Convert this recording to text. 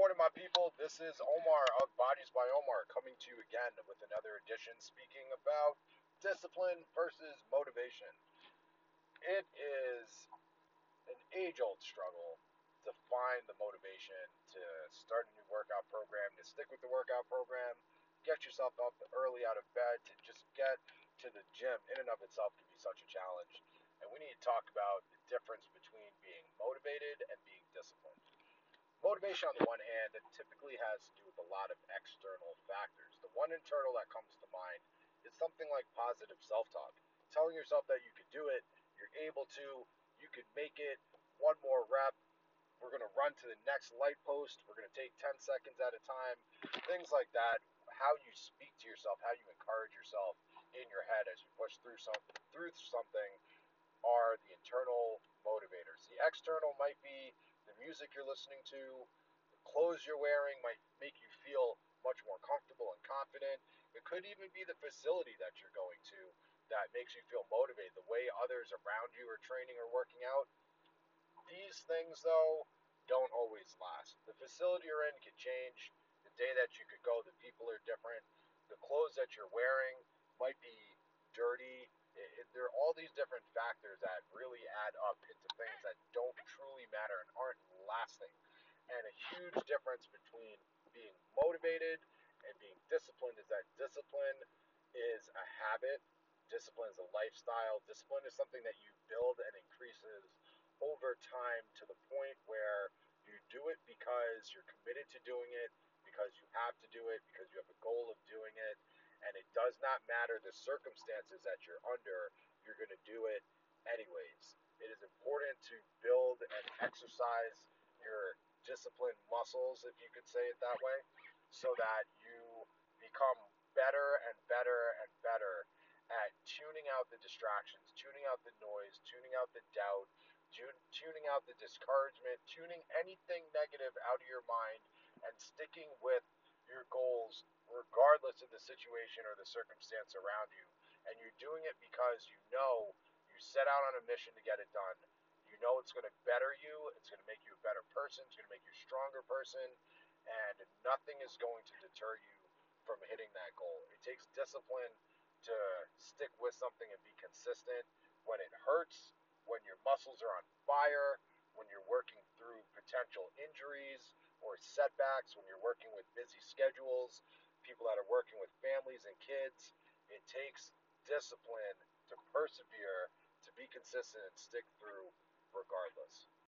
morning, my people. This is Omar of Bodies by Omar coming to you again with another edition speaking about discipline versus motivation. It is an age old struggle to find the motivation to start a new workout program, to stick with the workout program, get yourself up early out of bed, to just get to the gym in and of itself can be such a challenge. And we need to talk about the difference between being motivated and being disciplined. Motivation, on the one hand, it typically has to do with a lot of external factors. The one internal that comes to mind is something like positive self talk. Telling yourself that you can do it, you're able to, you can make it, one more rep, we're going to run to the next light post, we're going to take 10 seconds at a time, things like that. How you speak to yourself, how you encourage yourself in your head as you push through something, through something are the internal motivators. The external might be the music you're listening to, the clothes you're wearing might make you feel much more comfortable and confident. It could even be the facility that you're going to that makes you feel motivated, the way others around you are training or working out. These things, though, don't always last. The facility you're in can change. The day that you could go, the people are different. The clothes that you're wearing might be dirty. It, it, there are all these different factors that really add up into things that don't truly matter and aren't lasting. And a huge difference between being motivated and being disciplined is that discipline is a habit, discipline is a lifestyle, discipline is something that you build and increases over time to the point where you do it because you're committed to doing it, because you have to do it, because you have a goal of doing it, and it does not matter the circumstances that you're under, you're going to do it anyways. It is important to build and exercise your disciplined muscles, if you could say it that way, so that you become better and better and better at tuning out the distractions, tuning out the noise, tuning out the doubt, tuning out the discouragement, tuning anything negative out of your mind, and sticking with your goals regardless of the situation or the circumstance around you. And you're doing it because you know you set out on a mission to get it done. You know it's going to better you, it's going to make you a better person, it's going to make you a stronger person, and nothing is going to deter you from hitting that goal. It takes discipline to stick with something and be consistent when it hurts, when your muscles are on fire, when you're working through potential injuries or setbacks, when you're working with busy schedules, people that are working with families and kids. It takes discipline to persevere, to be consistent, and stick through regardless.